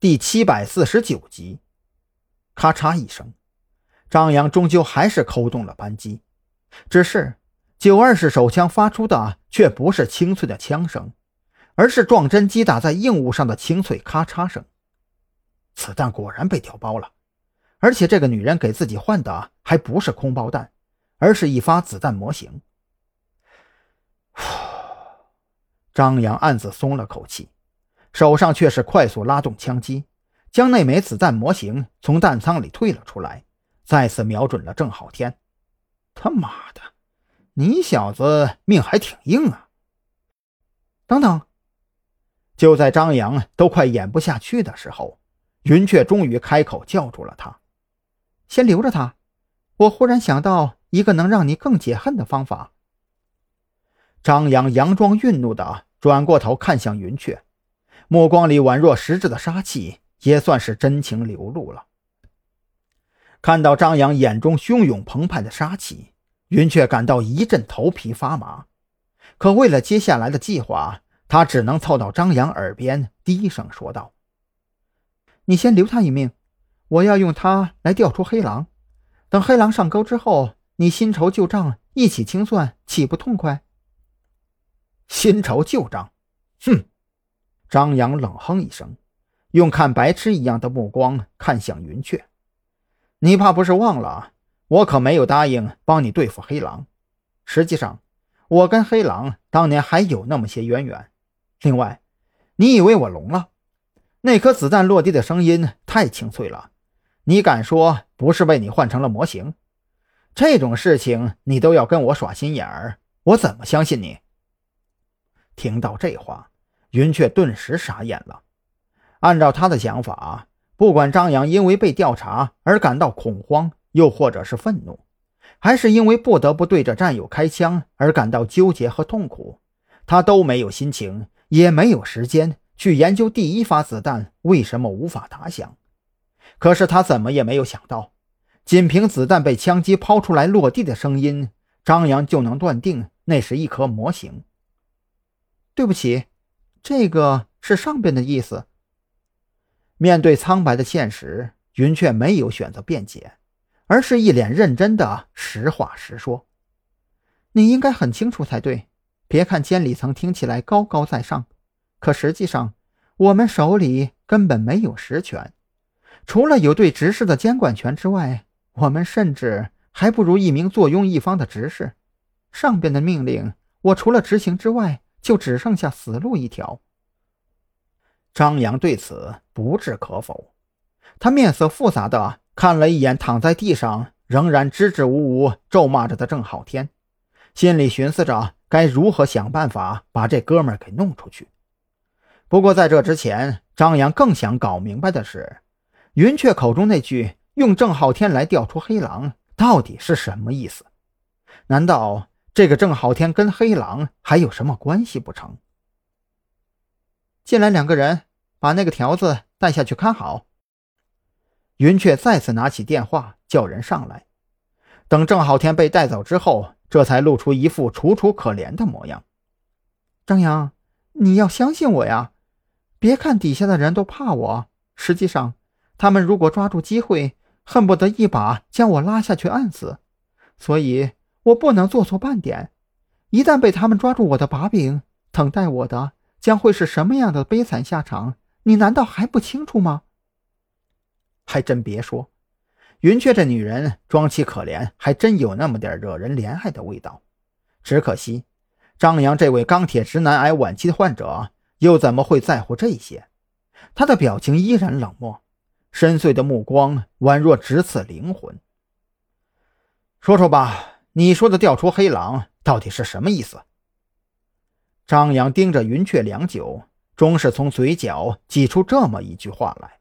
第七百四十九集，咔嚓一声，张扬终究还是扣动了扳机，只是九二式手枪发出的却不是清脆的枪声，而是撞针击打在硬物上的清脆咔嚓声。子弹果然被调包了，而且这个女人给自己换的还不是空包弹，而是一发子弹模型。张扬暗自松了口气。手上却是快速拉动枪机，将那枚子弹模型从弹仓里退了出来，再次瞄准了郑浩天。他妈的，你小子命还挺硬啊！等等，就在张扬都快演不下去的时候，云雀终于开口叫住了他：“先留着他，我忽然想到一个能让你更解恨的方法。”张扬佯装愠怒的转过头看向云雀。目光里宛若实质的杀气，也算是真情流露了。看到张扬眼中汹涌澎湃的杀气，云雀感到一阵头皮发麻。可为了接下来的计划，他只能凑到张扬耳边低声说道：“你先留他一命，我要用他来调出黑狼。等黑狼上钩之后，你新仇旧账一起清算，岂不痛快？”新仇旧账，哼！张扬冷哼一声，用看白痴一样的目光看向云雀：“你怕不是忘了，我可没有答应帮你对付黑狼。实际上，我跟黑狼当年还有那么些渊源。另外，你以为我聋了？那颗子弹落地的声音太清脆了，你敢说不是被你换成了模型？这种事情你都要跟我耍心眼儿，我怎么相信你？”听到这话。云雀顿时傻眼了。按照他的想法，不管张扬因为被调查而感到恐慌，又或者是愤怒，还是因为不得不对着战友开枪而感到纠结和痛苦，他都没有心情，也没有时间去研究第一发子弹为什么无法打响。可是他怎么也没有想到，仅凭子弹被枪击抛出来落地的声音，张扬就能断定那是一颗模型。对不起。这个是上边的意思。面对苍白的现实，云雀没有选择辩解，而是一脸认真的实话实说：“你应该很清楚才对。别看监理层听起来高高在上，可实际上我们手里根本没有实权，除了有对执事的监管权之外，我们甚至还不如一名坐拥一方的执事。上边的命令，我除了执行之外。”就只剩下死路一条。张扬对此不置可否，他面色复杂的看了一眼躺在地上仍然支支吾吾咒骂着的郑浩天，心里寻思着该如何想办法把这哥们给弄出去。不过在这之前，张扬更想搞明白的是，云雀口中那句“用郑浩天来调出黑狼”到底是什么意思？难道？这个郑浩天跟黑狼还有什么关系不成？进来两个人，把那个条子带下去看好。云雀再次拿起电话叫人上来。等郑浩天被带走之后，这才露出一副楚楚可怜的模样。张扬，你要相信我呀！别看底下的人都怕我，实际上他们如果抓住机会，恨不得一把将我拉下去按死。所以。我不能做错半点，一旦被他们抓住我的把柄，等待我的将会是什么样的悲惨下场？你难道还不清楚吗？还真别说，云雀这女人装起可怜，还真有那么点惹人怜爱的味道。只可惜，张扬这位钢铁直男癌晚期的患者又怎么会在乎这些？他的表情依然冷漠，深邃的目光宛若直刺灵魂。说说吧。你说的调出黑狼到底是什么意思？张扬盯着云雀良久，终是从嘴角挤出这么一句话来。